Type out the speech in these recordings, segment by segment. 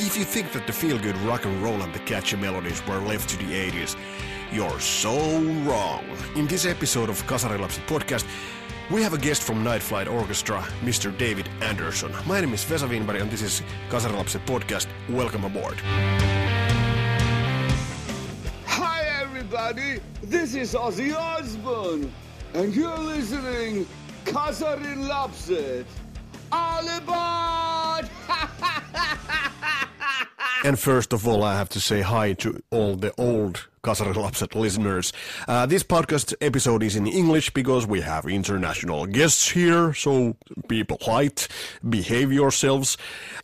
If you think that the feel-good rock and roll and the catchy melodies were left to the 80s, you're so wrong. In this episode of Kasarilapset podcast, we have a guest from Night Flight Orchestra, Mr. David Andersson. My name is Vesa Winberg and this is Kasarilapset podcast. Welcome aboard. Hi everybody, this is Ozzy Osbourne, and you're listening Kasarin Lapset. And first of all, I have to say hi to all the old Kasarilapset listeners. Uh, this podcast episode is in English because we have international guests here, so be polite, behave yourselves,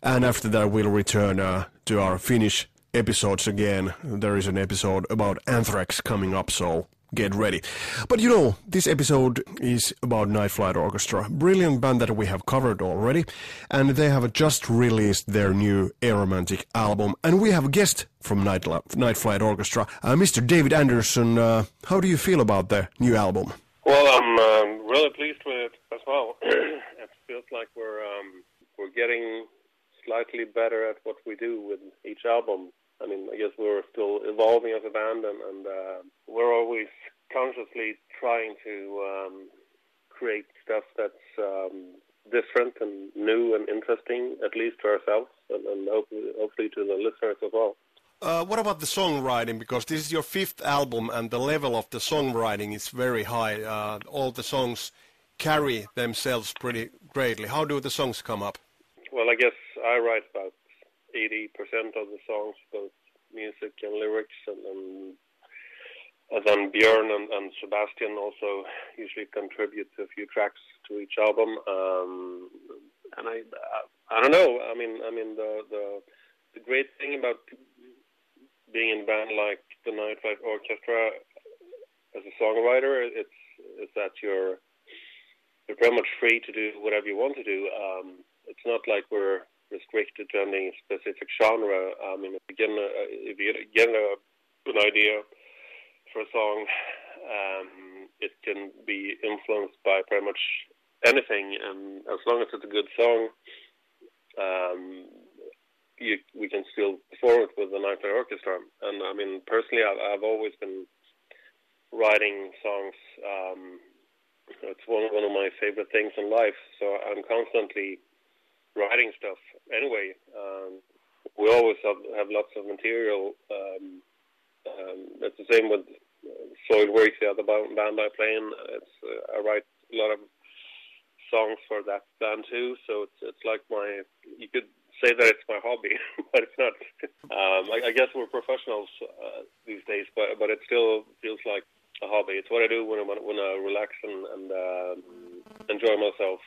and after that we'll return uh, to our Finnish episodes again. There is an episode about Anthrax coming up, so get ready. But you know, this episode is about Night Flight Orchestra, brilliant band that we have covered already, and they have just released their new Aeromantic album, and we have a guest from Night, Night Flight Orchestra, uh, Mr. David Andersson. Uh, how do you feel about the new album? Well, I'm um, really pleased with it as well. it feels like we're um, we're getting slightly better at what we do with each album. I mean, I guess we're still evolving as a band, and, and uh, we're always consciously trying to um, create stuff that's um, different and new and interesting, at least to ourselves, and, and hopefully, hopefully to the listeners as well. Uh, what about the songwriting? Because this is your fifth album, and the level of the songwriting is very high. Uh, all the songs carry themselves pretty greatly. How do the songs come up? Well, I guess I write about 80% of the songs, both music and lyrics, and, and, and then Björn and, and, Sebastian also usually contribute a few tracks to each album. Um, and I, I, I don't know. I mean, I mean the the the great thing about being in a band like the Night Flight Orchestra as a songwriter, it's is that you're you're pretty much free to do whatever you want to do. Um, it's not like we're restricted to any specific genre. I mean, if you get, a, if you get a, an idea for a song, um, it can be influenced by pretty much anything, and as long as it's a good song, um, you, we can still perform it with the Night Flight Orchestra. And I mean, personally, I've, I've always been writing songs. Um, it's one one of my favorite things in life. So I'm constantly writing stuff. Anyway, um, we always have, have lots of material. Um, um, it's the same with Soil Works, the other band I play in. It's uh, I write a lot of songs for that band too. So it's it's like my you could say that it's my hobby, but it's not. Um, I, I guess we're professionals uh, these days, but but it still feels like a hobby. It's what I do when I when I relax and, and um, enjoy myself.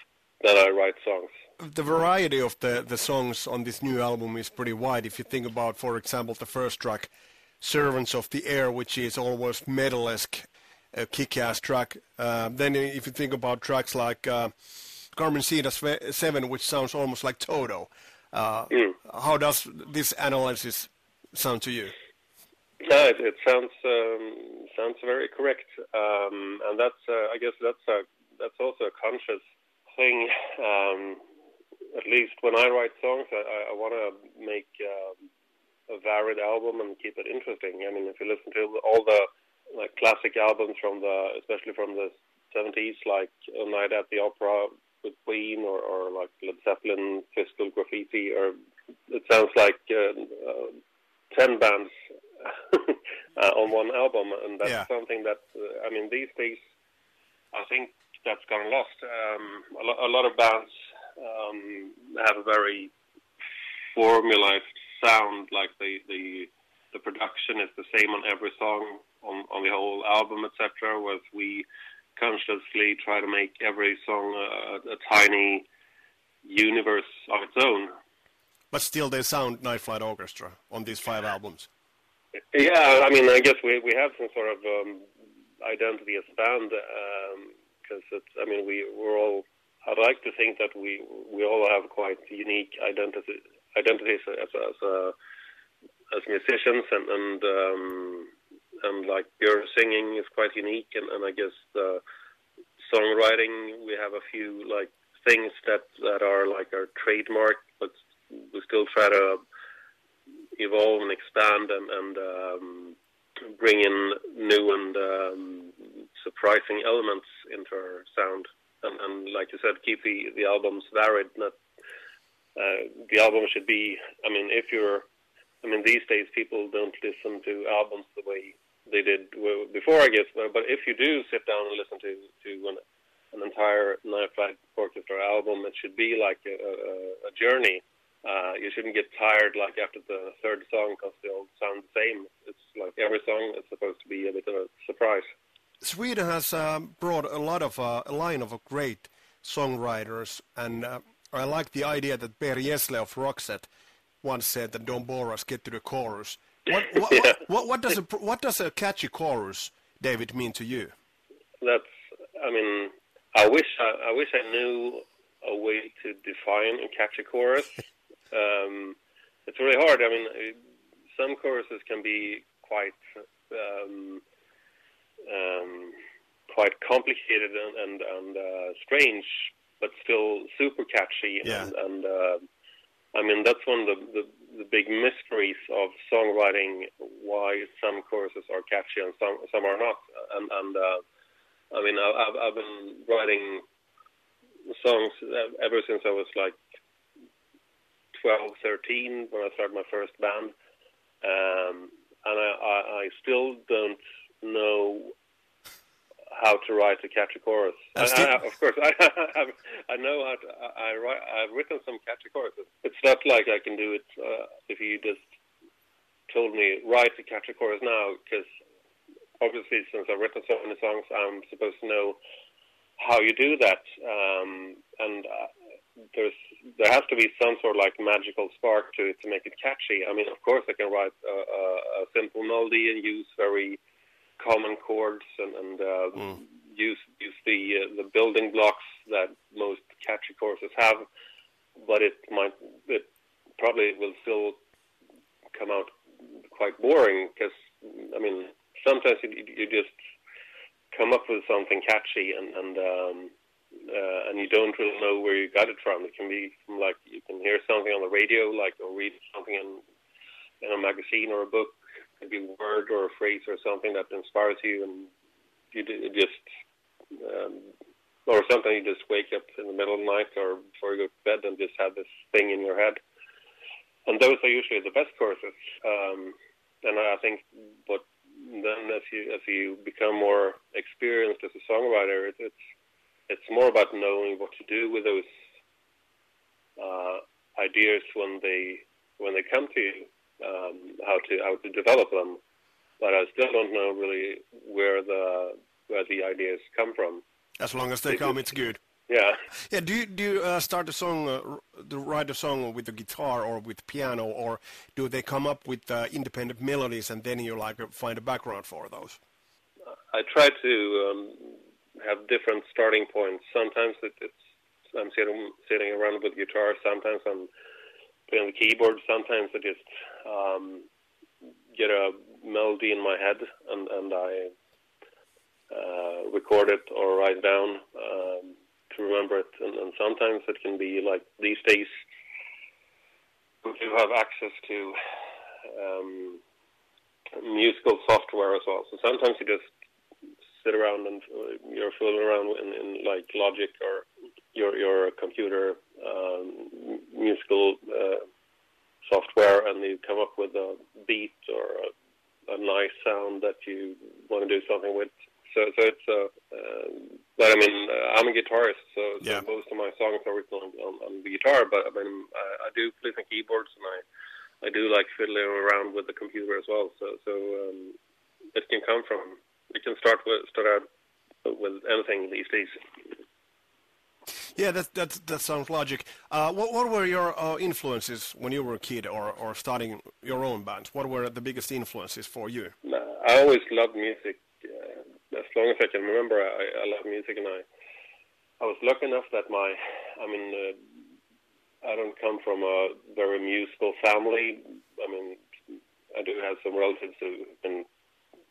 Then I write songs the variety of the, the songs on this new album is pretty wide. If you think about, for example, the first track, Servants of the Air, which is almost metal-esque, a kick-ass track. Uh, then if you think about tracks like uh, Carmencita 7, which sounds almost like Toto, uh, mm. how does this analysis sound to you? No, it, it sounds um, sounds very correct, um, and that's uh, I guess that's a, that's also a conscious thing. Um, at least when I write songs, I, I want to make um, a varied album and keep it interesting. I mean, if you listen to all the like classic albums from the, especially from the 70s, like A Night at the Opera with Queen, or, or like Led Zeppelin, Physical Graffiti, or it sounds like uh, uh, ten bands uh, on one album, and that's yeah. something that uh, I mean these days I think that's gone lost. Um, a, lo- a lot of bands um, have a very formalized sound, like the the the production is the same on every song on on the whole album, etc. Whereas we consciously try to make every song a, a tiny universe of its own. But still, they sound Night Flight Orchestra on these five albums. Yeah, I mean, I guess we we have some sort of um, identity as a band because um, it's. I mean, we we're all I'd like to think that we we all have quite unique identity, identities as as, uh, as musicians, and and um, and like your singing is quite unique, and, and I guess the songwriting we have a few like things that that are like our trademark, but we still try to evolve and expand and, and um, bring in new and um, surprising elements into our sound. And, and like you said, keep the, the albums varied. Not uh, the album should be. I mean, if you're, I mean, these days people don't listen to albums the way they did before, I guess. But if you do sit down and listen to to an, an entire Night Flight Orchestra album, it should be like a, a, a journey. Uh, you shouldn't get tired like after the third song because they all sound the same. It's like every song is supposed to be a bit of a surprise. Sweden has um, brought a lot of uh, a line of great songwriters, and uh, I like the idea that Per Gessle of Roxette once said that "Don't bore us, get to the chorus." What what, yeah. what, what, what, does a what does a catchy chorus, David, mean to you? That's I mean, I wish I, I wish I knew a way to define a catchy chorus. um, it's really hard. I mean, some choruses can be quite um, um, quite complicated and and, and uh, strange, but still super catchy. Yeah. And, and uh, I mean, that's one of the, the the big mysteries of songwriting. Why some choruses are catchy and some some are not. And and uh, I mean, I've I've been writing songs ever since I was like 12, 13 when I started my first band. Um, and I, I, I still don't know how to write a catchy chorus. I, I, of course, I, I know how to. I, write. I've written some catchy choruses. It's not like I can do it uh, if you just told me write a catchy chorus now, because obviously, since I've written so many songs, I'm supposed to know how you do that. Um, and uh, there's there has to be some sort of like magical spark to it to make it catchy. I mean, of course, I can write a, a, a simple melody and use very common chords and, and uh, mm. use use the uh, the building blocks that most catchy choruses have, but it might it probably will still come out quite boring because I mean sometimes you, you just come up with something catchy and and um, uh, and you don't really know where you got it from. It can be from like you can hear something on the radio, like or read something in in a magazine or a book, maybe word or a phrase or something that inspires you, and you just um, or something you just wake up in the middle of the night or before you go to bed and just have this thing in your head. And those are usually the best courses. Um, and I think what then as you as you become more experienced as a songwriter, it, it's it's more about knowing what to do with those uh, ideas when they when they come to you um, how to how to develop them, but I still don't know really where the where the ideas come from. As long as they, come, it's good. Yeah. Yeah. Do you do you, uh, start a song, uh, to write a song with the guitar or with piano, or do they come up with uh, independent melodies and then you like find a background for those? I try to um, have different starting points. Sometimes it, it's I'm sitting sitting around with guitar. Sometimes I'm playing the keyboard. Sometimes I just um, get a melody in my head and, and I uh, record it or write it down um, to remember it. And, and sometimes it can be like these days we do have access to um, musical software as well. So sometimes you just sit around and uh, you're fooling around in, in like Logic or your your computer um, musical uh, software, and you come up with a beat or a, a nice sound that you want to do something with. So, so it's uh, uh, but I mean, uh, I'm a guitarist, so, yeah. most of my songs are written on, on, on the guitar. But I mean, I, I do play some keyboards, and I I do like fiddling around with the computer as well. So, so um, it can come from. It can start with start out with anything these days. Yeah, that that that sounds logic. Uh, what what were your uh, influences when you were a kid, or or starting your own band? What were the biggest influences for you? I always loved music. Uh, as long as I can remember, I, I love music, and I I was lucky enough that my, I mean, uh, I don't come from a very musical family. I mean, I do have some relatives who can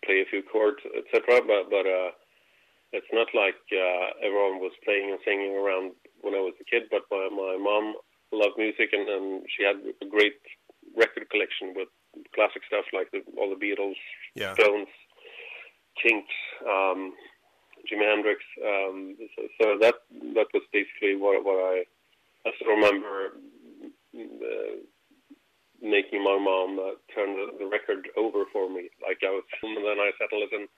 play a few chords, etc. But but uh, it's not like uh, everyone was playing and singing around when I was a kid, but my, my mom loved music and, and she had a great record collection with classic stuff like the, all the Beatles, Yeah. Stones, Kinks, um, Jimi Hendrix. Um, so, so that that was basically what what I I still remember uh, making my mom uh, turn the, the record over for me. Like I was, and then I sat and listened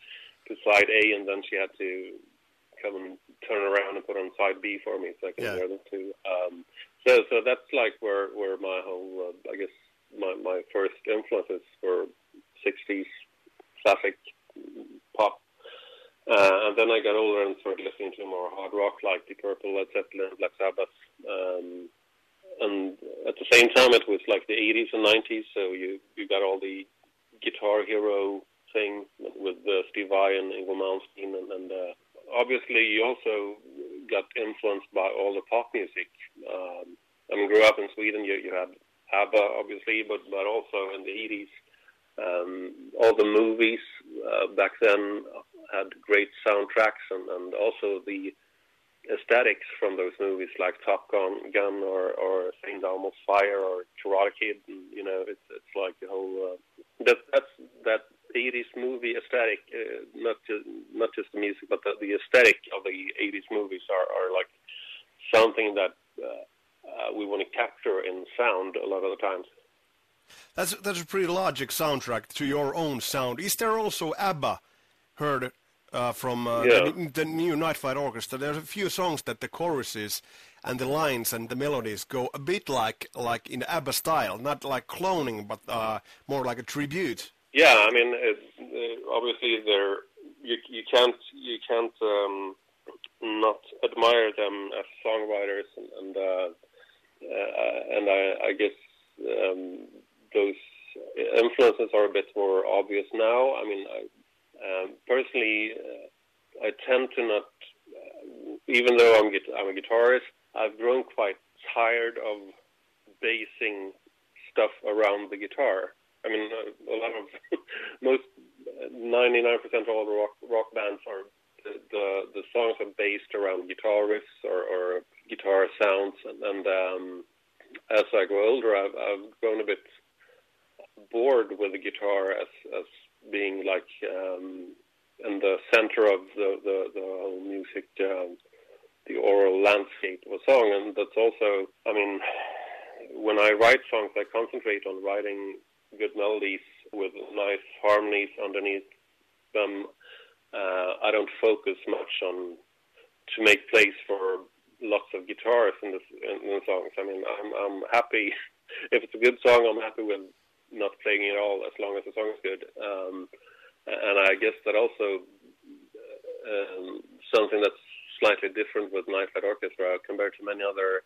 to side A, and then she had to come and turn around and put on side B for me, so I can Yeah. hear them too. Um, so so that's like where where my whole uh, I guess my my first influences were '60s classic pop. Uh, and then I got older and started listening to more hard rock like Deep Purple, Led Zeppelin, Black Sabbath. Um, and at the same time, it was like the 80s and 90s, so you, you got all the guitar hero thing with uh, Steve Vai and Yngwie Malmsteen. And, and uh, obviously, you also got influenced by all the pop music. Um, I mean, grew up in Sweden, you, you had ABBA, obviously, but, but also in the 80s, um, all the movies uh, back then had great soundtracks and, and also the aesthetics from those movies like Top Gun, Gun or, or St. Elmo's Fire or Karate Kid. And, you know, it's it's like the whole uh, that that's that 80s movie aesthetic, uh, not just not just the music, but the, the aesthetic of the 80s movies are, are like something that uh, uh, we want to capture in sound a lot of the times. That's that's a pretty logic soundtrack to your own sound. Is there also ABBA heard uh, from uh, Yeah. the, the new Night Flight Orchestra? There's a few songs that the choruses and the lines and the melodies go a bit like like in ABBA style, not like cloning, but uh, more like a tribute. Yeah, I mean, it, uh, obviously, they're you you can't you can't um, not admire them as songwriters, and and, uh, uh, and I, I guess um, those influences are a bit more obvious now. I mean, I, um, personally, uh, I tend to not, uh, even though I'm I'm a guitarist, I've grown quite tired of basing stuff around the guitar. I mean, a lot of most ninety nine percent of all the rock rock bands are the, the the songs are based around guitar riffs or, or guitar sounds, and, and um, as I grow older, I've, I've grown a bit bored with the guitar as as being like um, in the center of the the, the whole music. Um, the aural landscape of a song, and that's also, I mean, when I write songs, I concentrate on writing good melodies with nice harmonies underneath them. Uh, I don't focus much on to make place for lots of guitars in the, in the songs. I mean, I'm, I'm happy if it's a good song. I'm happy with not playing it all as long as the song is good. Um, and I guess that also um, something that's slightly different with Night Flight Orchestra compared to many other.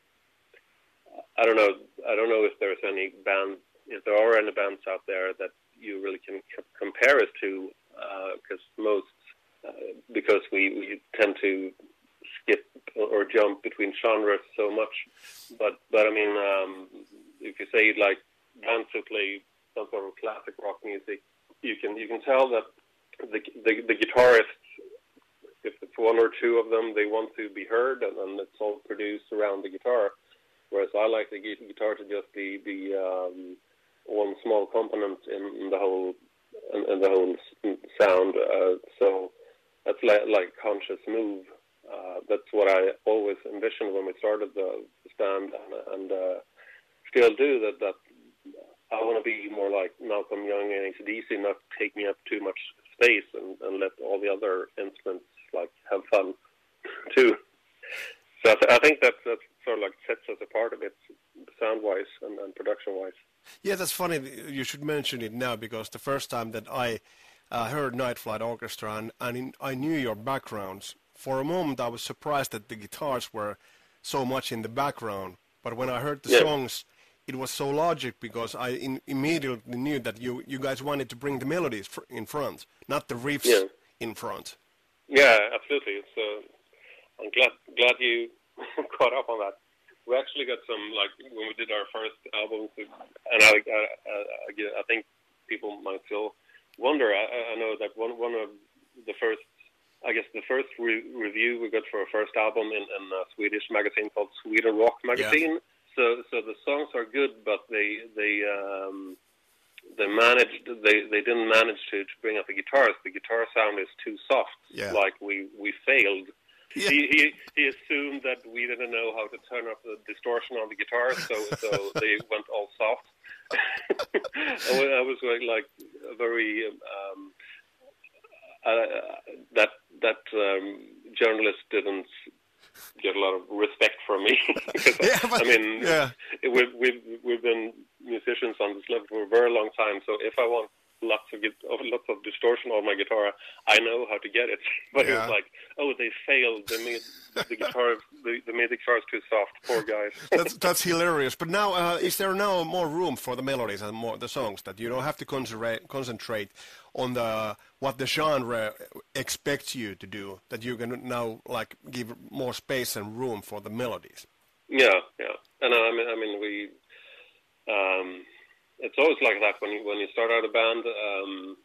I don't know. I don't know if there's any band, if there are any bands out there that you really can c- compare us to, because most, uh, because we, we tend to skip or jump between genres so much. But but I mean, um, if you say like bands who play some sort of classic rock music, you can you can tell that the the, the guitarists if it's one or two of them, they want to be heard, and, and it's all produced around the guitar. Whereas I like the guitar to just be be um, one small component in, the whole in, in the whole sound. Uh, so that's like like conscious move. Uh, that's what I always envisioned when we started the, stand, and, and uh, still do. That that I want to be more like Malcolm Young and ACDC, not take me up too much space, and, and let all the other instruments like have fun too. So I, th- I think that that sort of like sets us apart a bit, sound wise and, and production wise. Yeah, that's funny. You should mention it now because the first time that I uh, heard Night Flight Orchestra and, and in, I knew your backgrounds, for a moment I was surprised that the guitars were so much in the background. But when I heard the Yeah. songs, it was so logic because I in, immediately knew that you, you guys wanted to bring the melodies fr- in front, not the riffs Yeah. in front. Yeah, absolutely. It's uh, I'm glad glad you caught up on that. We actually got some like when we did our first album, and I I, I, I think people might still wonder. I, I know that one one of the first, I guess the first re- review we got for our first album in, in a Swedish magazine called Sweden Rock Magazine. Yeah. So so the songs are good, but they they um, they manage they they didn't manage to, to bring up the guitars. The guitar sound is too soft. Yeah. Like we we failed. Yeah. He, he he assumed that we didn't know how to turn up the distortion on the guitar, so so they went all soft. I was like, like a very um, uh, that that um, journalist didn't get a lot of respect from me. Yeah, but- I mean, yeah. we've we've we've been musicians on this level for a very long time. So if I want lots of lots of distortion on my guitar, I know how to get it. But it was like, oh, they failed. They made the guitar. They, they made the guitars too soft. Poor guys. that's that's hilarious. But now, uh, is there now more room for the melodies and more the songs that you don't have to concentrate concentrate on the what the genre expects you to do? That you can now like give more space and room for the melodies. Yeah, yeah. And I mean, I mean, we. Um, it's always like that when you when you start out a band. Um,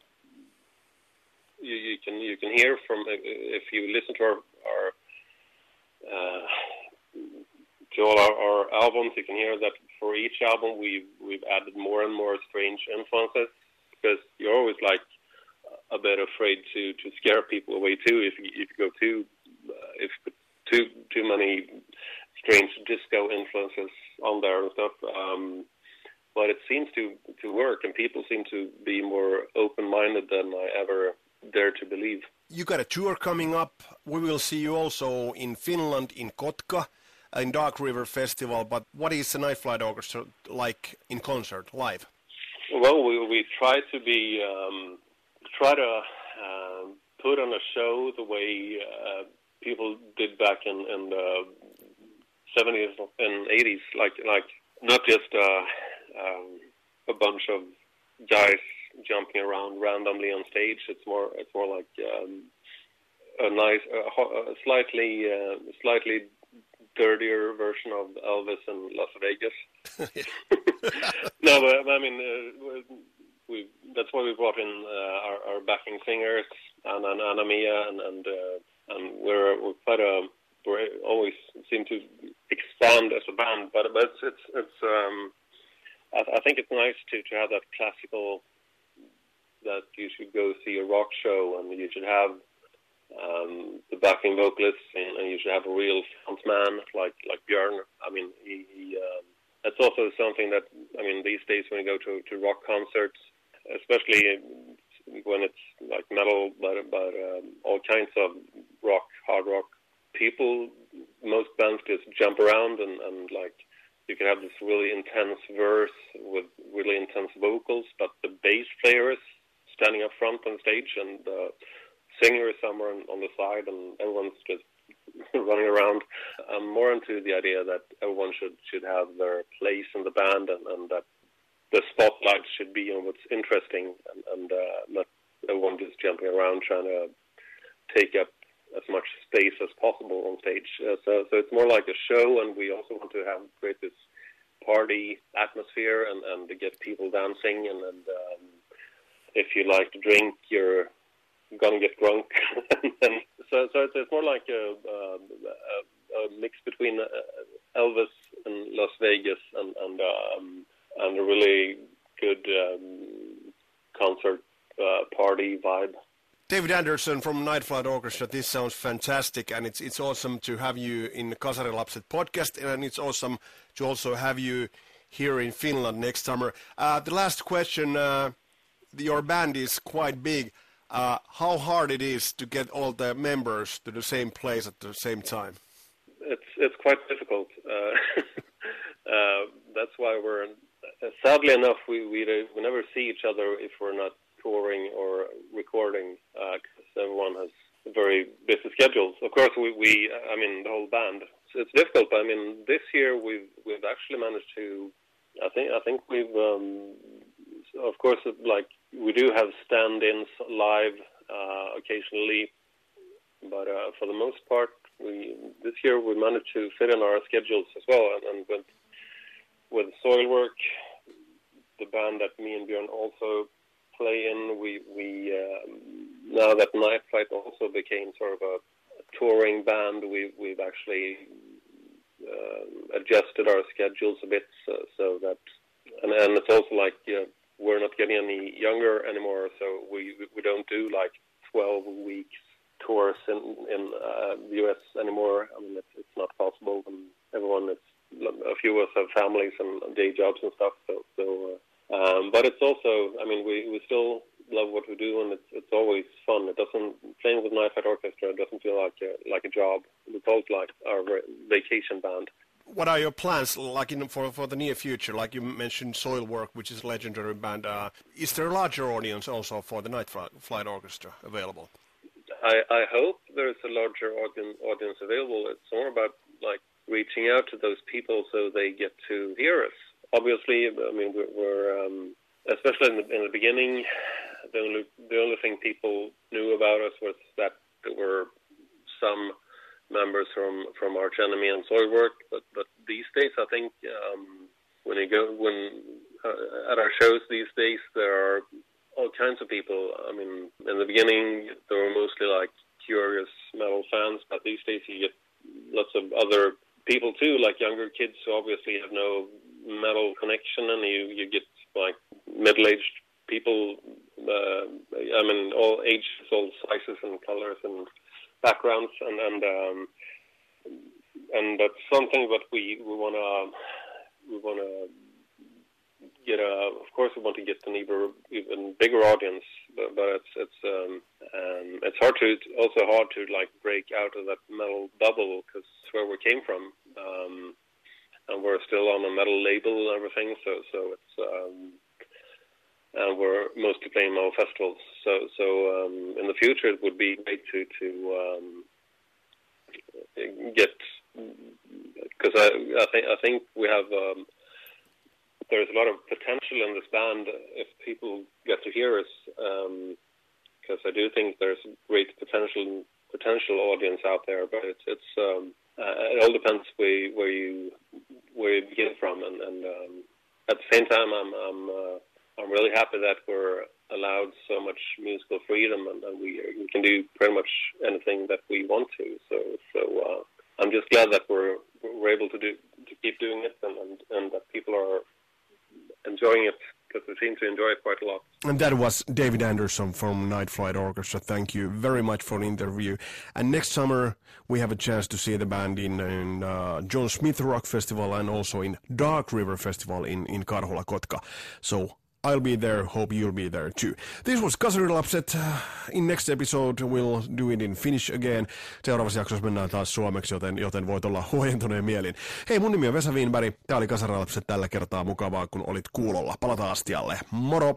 you, you can you can hear from if you listen to our, our uh, to all our, our albums, you can hear that for each album we've we've added more and more strange influences because you're always like a bit afraid to to scare people away too if you if you go too uh, if too too many strange disco influences on there and stuff. Um, but it seems to to work, and people seem to be more open-minded than I ever dared to believe. You got a tour coming up. We will see you also in Finland, in Kotka, in Dark River Festival. But what is the Night Flight Orchestra like in concert, live? Well, we we try to be um, try to um, put on a show the way uh, people did back in in the seventies and eighties, like like not just uh, um, a bunch of guys jumping around randomly on stage. It's more it's more like um, a nice, a, ho- a slightly uh, slightly dirtier version of Elvis in Las Vegas. no, but I mean, uh, we that's why we brought in uh, our, our backing singers and, and Anna Mia, and and, uh, and we're we're quite a we always seem to expand as a band, but but it's it's, it's um, I, think it's nice to to have that classical that you should go see a rock show and you should have um, the backing vocalists and, and you should have a real frontman like like Björn. I mean, he, he um, that's also something that I mean these days when you go to to rock concerts, especially when it's like metal, but but um, all kinds of rock, hard rock. People, most bands just jump around and, and like you can have this really intense verse with really intense vocals, but the bass player is standing up front on stage and the singer is somewhere on, the side and everyone's just running around. I'm more into the idea that everyone should should have their place in the band and, and that the spotlight should be on what's interesting and, and uh, not everyone just jumping around trying to take up as much space as possible on stage. Uh, so, so it's more like a show, and we also want to have create this party atmosphere and, and to get people dancing. And, and um, if you like to drink, you're gonna get drunk. and so, so it's, it's more like a, a, a mix between uh, Elvis and Las Vegas, and and um, and a really good um, concert uh, party vibe. David Andersson from Night Flight Orchestra. This sounds fantastic, and it's it's awesome to have you in the Kasari Lapset podcast, and it's awesome to also have you here in Finland next summer. Uh, the last question: uh, Your band is quite big. Uh, how hard it is to get all the members to the same place at the same time? It's it's quite difficult. Uh, uh, that's why we're sadly enough we we we never see each other if we're not touring or recording because uh, everyone has very busy schedules. Of course, we, we I mean the whole band. So it's difficult. But I mean this year we've we've actually managed to. I think I think we've um, of course like we do have stand-ins live uh, occasionally, but uh, for the most part we this year we managed to fit in our schedules as well and, and with with Soilwork, the band that me and Björn also play in. We we um, now that Night Flight also became sort of a, touring band. We we've actually uh, adjusted our schedules a bit so, so that and and it's also like uh, we're not getting any younger anymore, so we we don't do like 12 weeks tours in in uh, the U.S. anymore. I mean, it's it's not possible, and everyone is a few of us have families and day jobs and stuff. So so, uh, um, but it's also, I mean, we we still love what we do, and it's it's always fun. It doesn't playing with Night Flight Orchestra doesn't feel like a, like a job. We call it like our vacation band. What are your plans, like in, for for the near future? Like you mentioned, Soilwork, which is a legendary band. Uh, is there a larger audience also for the Night Flight Orchestra available? I, I hope there's a larger audience audience available. It's more about like reaching out to those people so they get to hear us. Obviously, I mean we're, we're um, especially in the, in the beginning, the only the only thing people knew about us was that there were some members from from Arch Enemy and Soilwork. But but these days, I think um, when you go when uh, at our shows these days, there are all kinds of people. I mean, in the beginning, there were mostly like curious metal fans, but these days you get lots of other people too, like younger kids who obviously have no metal connection, and you you get like middle-aged people. Uh, I mean, all ages, all sizes and colors and backgrounds, and and um, and that's something that we we wanna we wanna get a. Of course, we want to get an even even bigger audience, but, but it's it's um, um, it's hard to it's also hard to like break out of that metal bubble because where we came from. Um, and we're still on a metal label and everything. So so it's um, and we're mostly playing metal festivals. So so um, in the future, it would be great to to um, get because I I think I think we have. Um, there's a lot of potential in this band if people get to hear us, because um, I do think there's great potential potential audience out there. But it's it's um, uh, it all depends where where you where you begin from, and, and um, at the same time, I'm I'm uh, I'm really happy that we're allowed so much musical freedom, and, and we we can do pretty much anything that we want to. So so uh, I'm just glad that we're we're able to do to keep doing it, and and, and that people are enjoying it they seem to enjoy it quite a lot. And that was David Andersson from Night Flight Orchestra. Thank you very much for the interview. And next summer we have a chance to see the band in, in uh, John Smith Rock Festival and also in Dark River Festival in, in Karhula, Kotka. So I'll be there. Hope you'll be there too. This was Kasarilapset. In next episode we'll do it in Finnish again. Seuraavassa jaksossa mennään taas suomeksi, joten, joten voit olla huojentuneen mielin. Hei, mun nimi on Vesa Wienberg. Tää oli Kasarilapset tällä kertaa. Mukavaa, kun olit kuulolla. Palataan astialle. Moro!